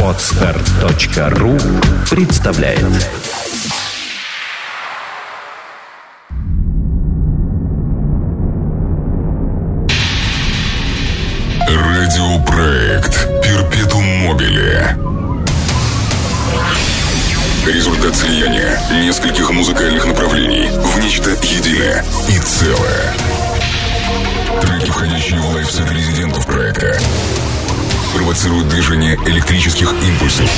Отстар.ру представляет. Радиопроект Перпетум Мобиле Результат слияния нескольких музыкальных направлений в нечто единое и целое. Треки, входящие в лайфсет резидентов проекта, провоцируют движение электрических импульсов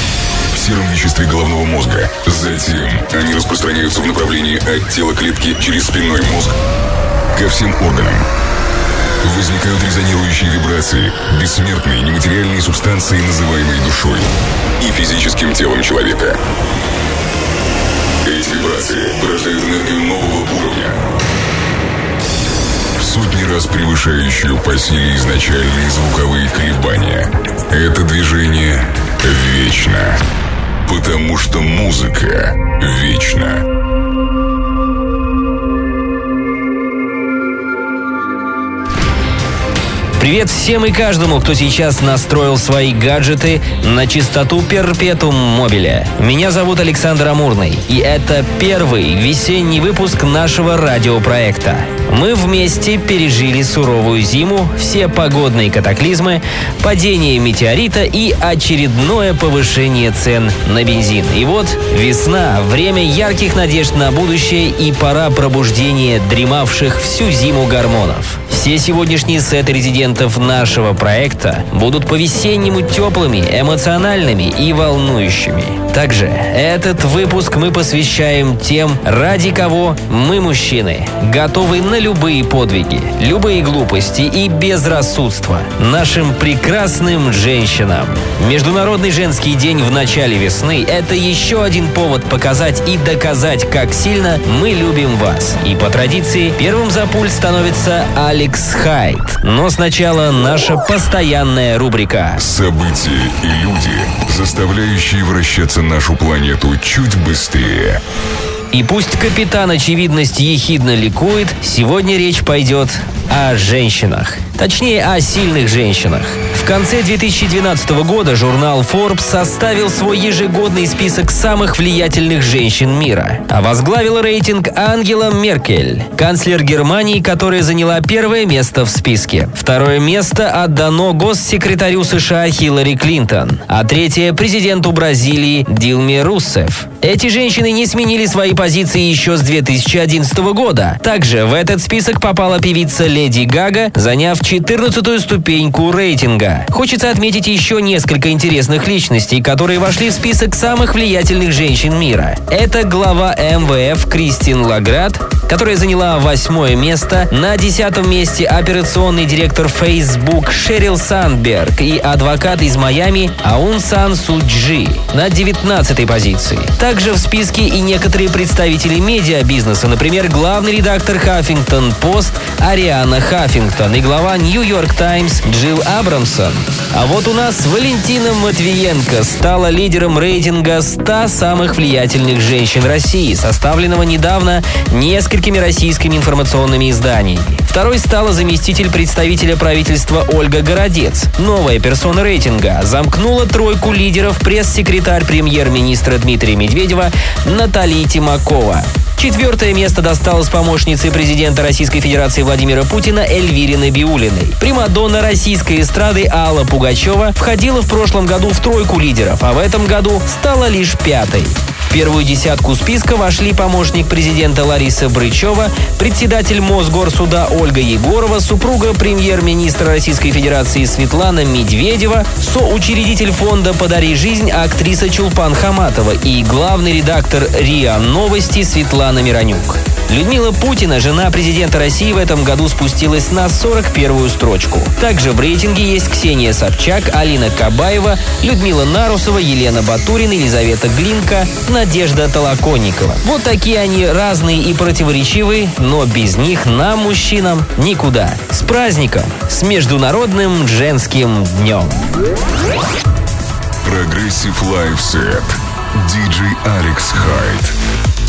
в сером веществе головного мозга. Затем они распространяются в направлении от тела клетки через спинной мозг ко всем органам. Возникают резонирующие вибрации, бессмертные нематериальные субстанции, называемые душой и физическим телом человека. Эти вибрации порождают энергию нового уровня, сотни раз превышающую по силе изначальные звуковые колебания. Это движение вечно, потому что музыка вечна. Привет всем и каждому, кто сейчас настроил свои гаджеты на частоту перпетум мобиля. Меня зовут Александр Амурный, и это первый весенний выпуск нашего радиопроекта. Мы вместе пережили суровую зиму, все погодные катаклизмы, падение метеорита и очередное повышение цен на бензин. И вот весна, время ярких надежд на будущее и пора пробуждения дремавших всю зиму гормонов. Все сегодняшние сеты резидентов нашего проекта будут по-весеннему теплыми, эмоциональными и волнующими. Также этот выпуск мы посвящаем тем, ради кого мы, мужчины, готовы на любые подвиги, любые глупости и безрассудство. Нашим прекрасным женщинам. Международный женский день в начале весны – это еще один повод показать и доказать, как сильно мы любим вас. И по традиции первым за пульт становится Алекс Хайт. Но сначала наша постоянная рубрика. События и люди, заставляющие вращаться нашу планету чуть быстрее. И пусть капитан очевидность ехидно ликует, сегодня речь пойдет о женщинах. Точнее, о сильных женщинах. В конце 2012 года журнал Forbes составил свой ежегодный список самых влиятельных женщин мира. А возглавила рейтинг Ангела Меркель, канцлер Германии, которая заняла первое место в списке. Второе место отдано госсекретарю США Хиллари Клинтон, а третье – президенту Бразилии Дилме Руссеф. Эти женщины не сменили свои позиции еще с 2011 года. Также в этот список попала певица Леди Гага, заняв 14-ю ступеньку рейтинга. Хочется отметить еще несколько интересных личностей, которые вошли в список самых влиятельных женщин мира. Это глава МВФ Кристин Лаград, которая заняла восьмое место. На десятом месте операционный директор Facebook Шерил Сандберг и адвокат из Майами Аун Сан Суджи на девятнадцатой позиции. Также в списке и некоторые представители медиабизнеса, например, главный редактор Хаффингтон Пост Ариана Хаффингтон и глава Нью-Йорк Таймс Джилл Абрамсон. А вот у нас Валентина Матвиенко стала лидером рейтинга 100 самых влиятельных женщин России, составленного недавно несколькими российскими информационными изданиями. Второй стала заместитель представителя правительства Ольга Городец. Новая персона рейтинга замкнула тройку лидеров пресс-секретарь премьер-министра Дмитрия Медведева Наталья Тимакова. Четвертое место досталось помощнице президента Российской Федерации Владимира Путина Эльвире Набиулиной. Примадонна российской эстрады Алла Пугачева входила в прошлом году в тройку лидеров, а в этом году стала лишь пятой. Первую десятку списка вошли помощник президента Лариса Брычева, председатель Мосгорсуда Ольга Егорова, супруга премьер-министра Российской Федерации Светлана Медведева, соучредитель фонда «Подари жизнь» актриса Чулпан Хаматова и главный редактор РИА Новости Светлана Миронюк. Людмила Путина, жена президента России, в этом году спустилась на 41-ю строчку. Также в рейтинге есть Ксения Собчак, Алина Кабаева, Людмила Нарусова, Елена Батурина, Елизавета Глинка, Надежда Толоконникова. Вот такие они разные и противоречивые, но без них нам, мужчинам, никуда. С праздником! С Международным женским днем! Progressive Lifeset. Диджей Алекс Хайд.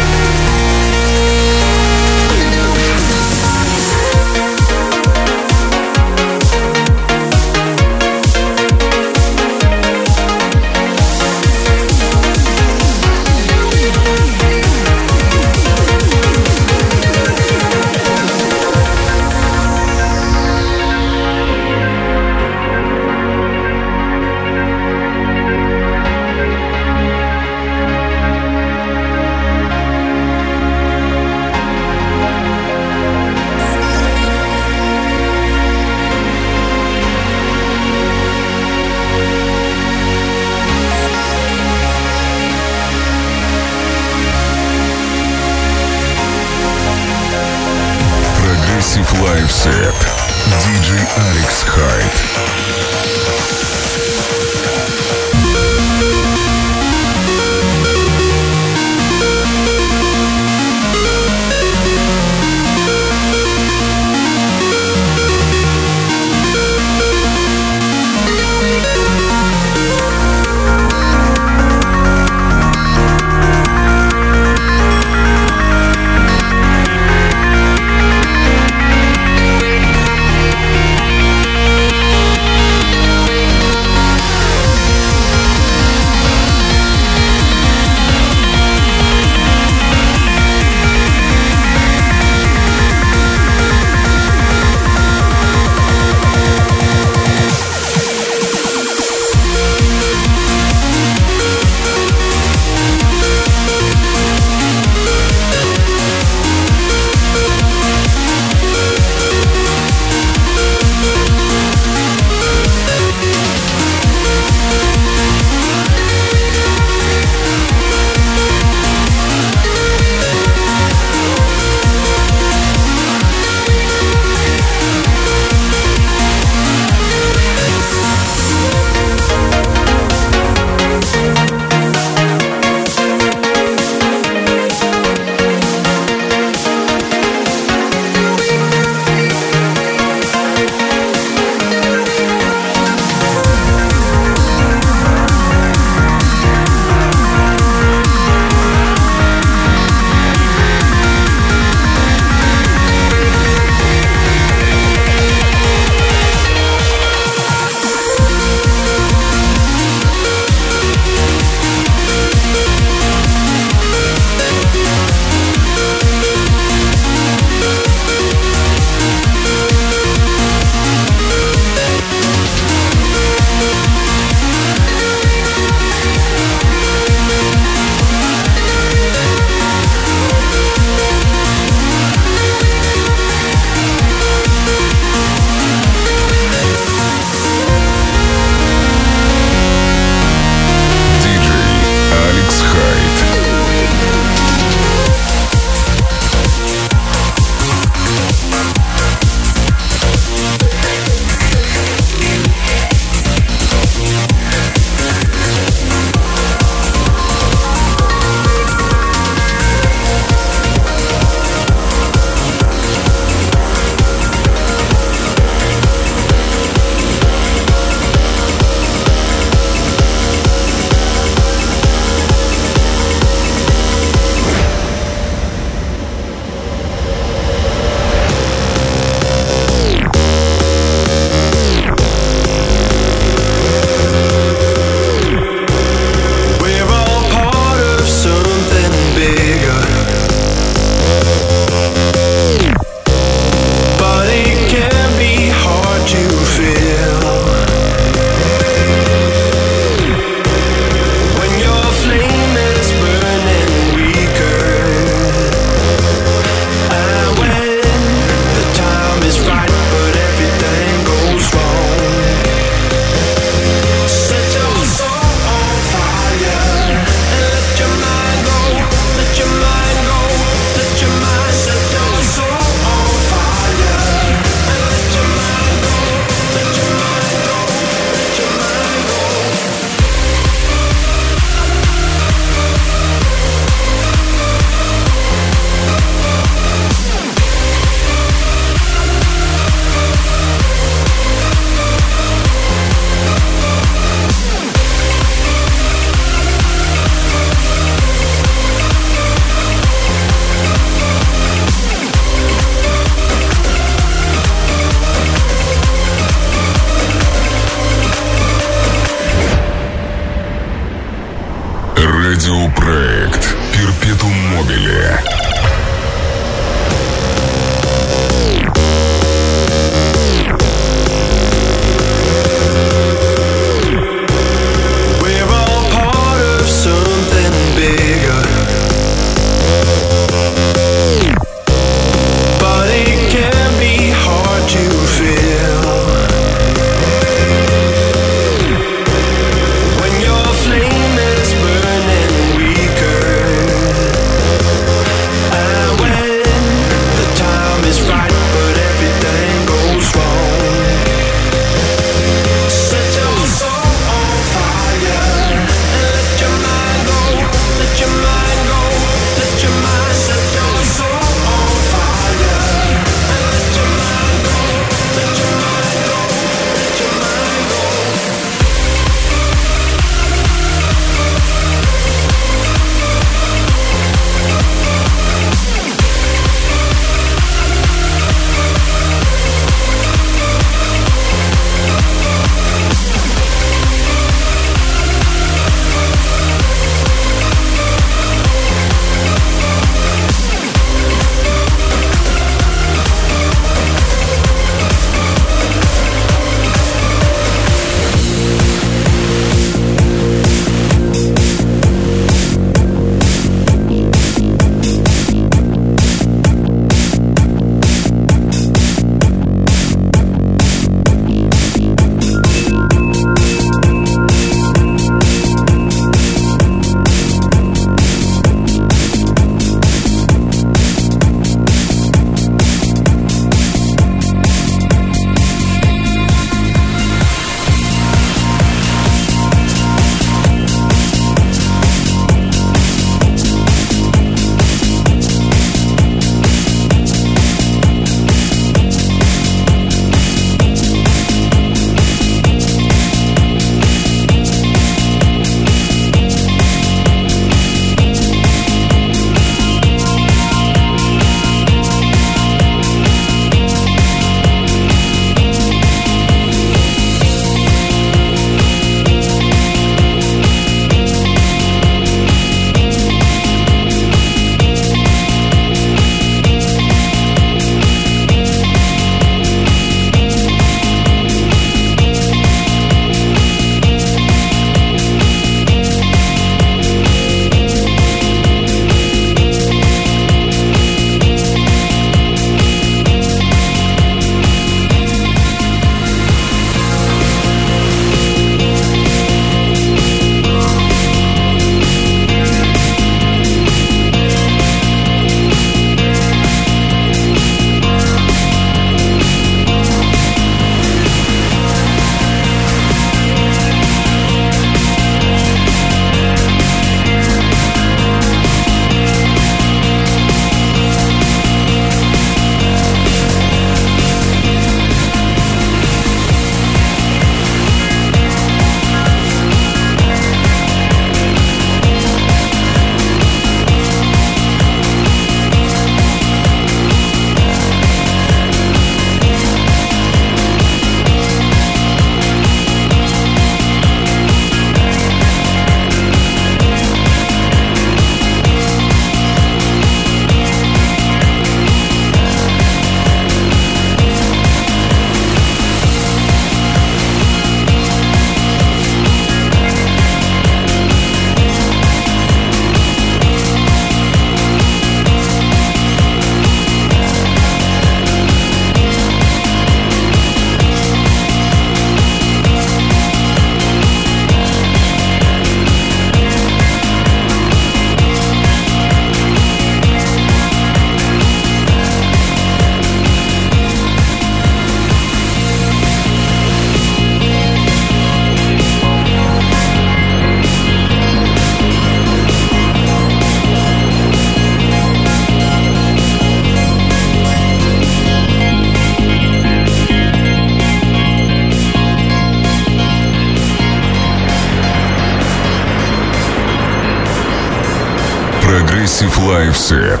Progressive Live Set.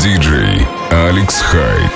DJ Алекс Хайт.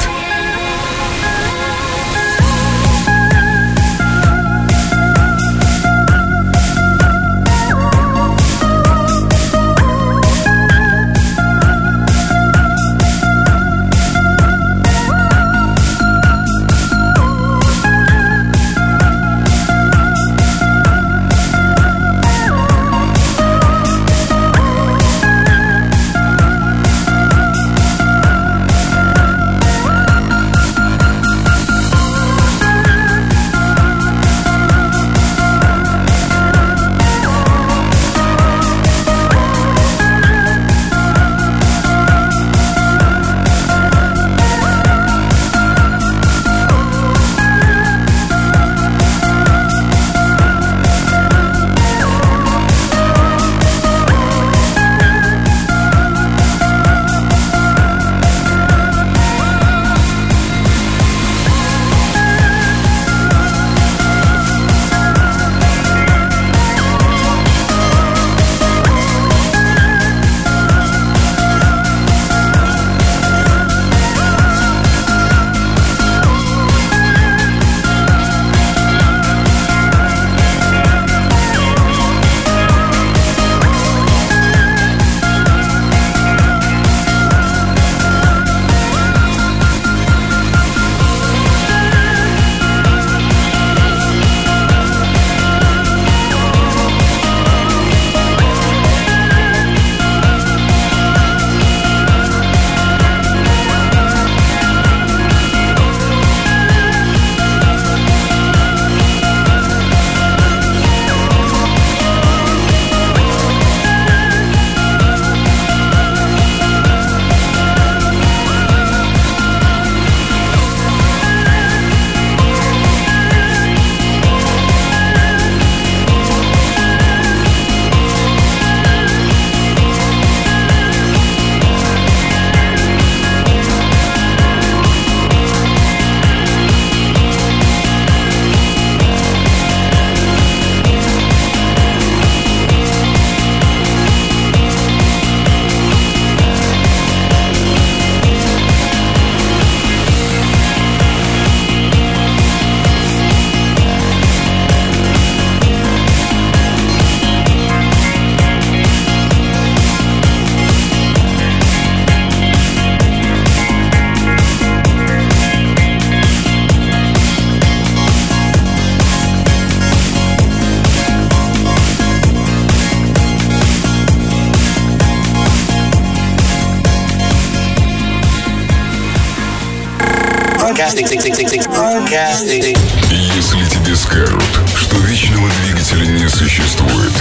Если тебе скажут, что вечного двигателя не существует,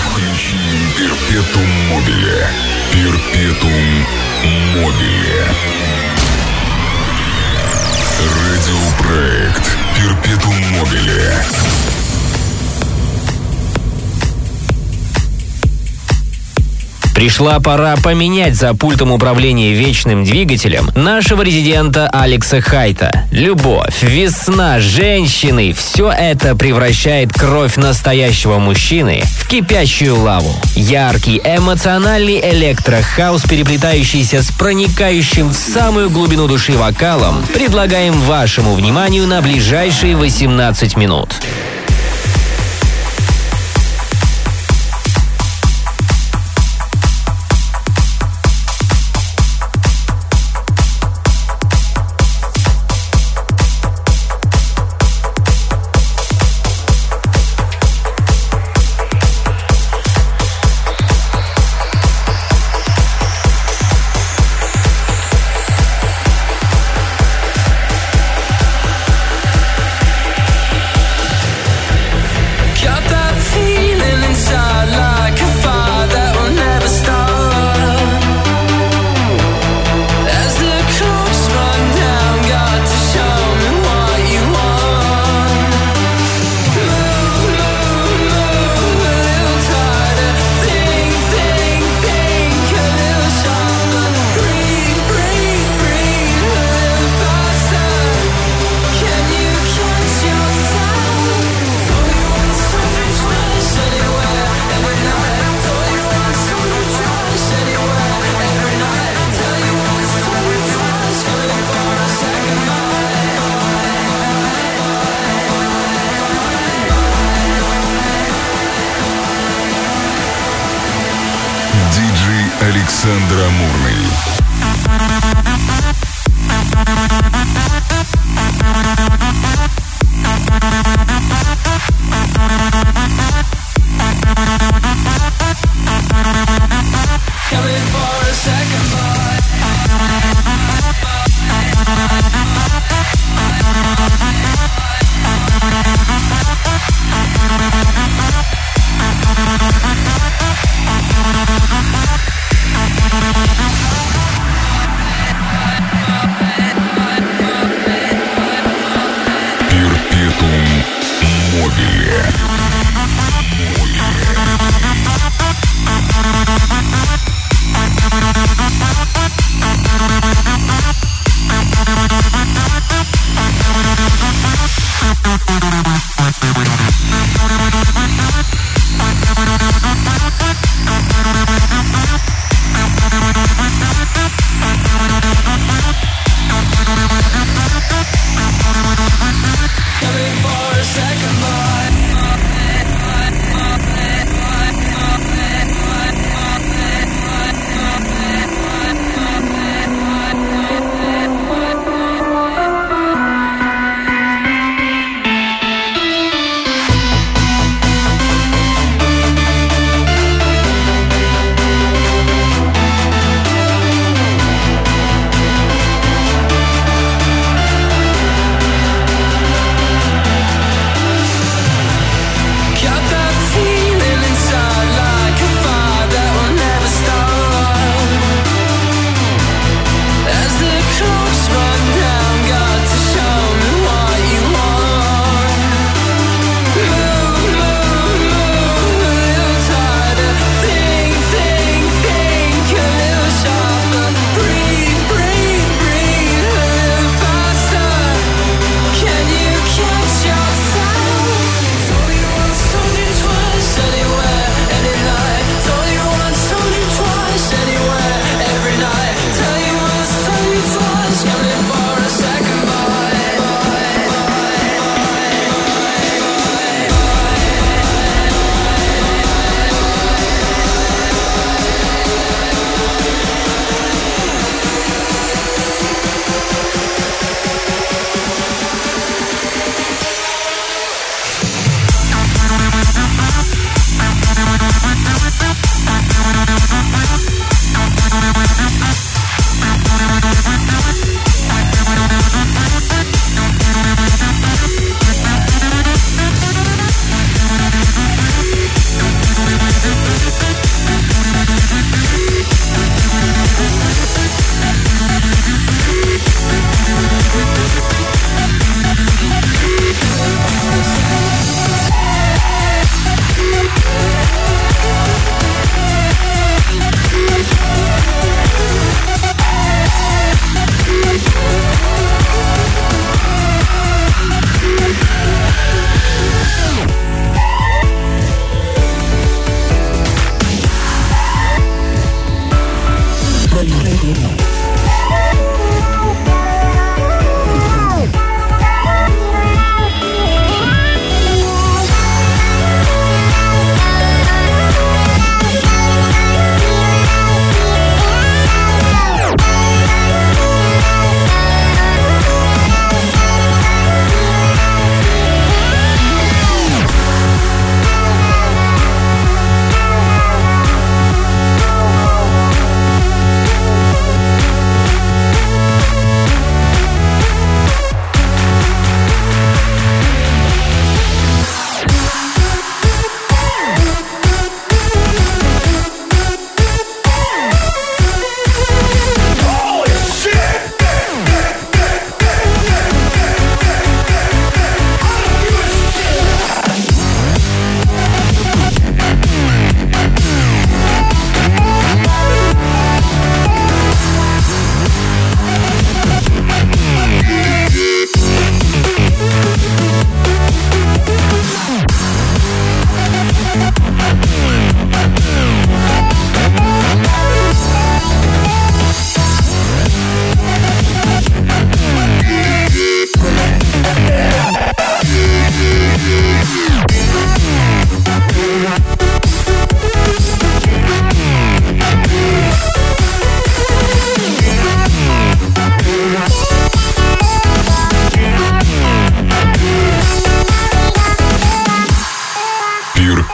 включи Перпетум Мобиле. Перпетум Мобиле. Радиопроект Перпетум Мобиле. Пришла пора поменять за пультом управления вечным двигателем нашего резидента Алекса Хайта. Любовь, весна, женщины – все это превращает кровь настоящего мужчины в кипящую лаву. Яркий, эмоциональный электрохаус, переплетающийся с проникающим в самую глубину души вокалом, предлагаем вашему вниманию на ближайшие 18 минут.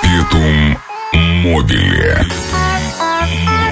Amplitum mobile. mobile.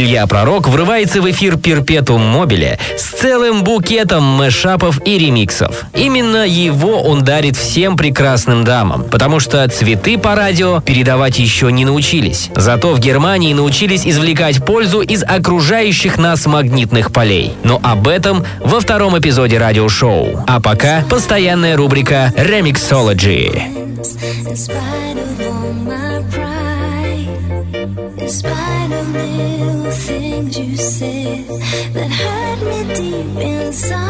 Илья Пророк врывается в эфир Перпетум Мобиле с целым букетом мэшапов и ремиксов. Именно его он дарит всем прекрасным дамам, потому что цветы по радио передавать еще не научились. Зато в Германии научились извлекать пользу из окружающих нас магнитных полей. Но об этом во втором эпизоде радиошоу. А пока постоянная рубрика «Remixology». In spite you said that hurt me deep inside,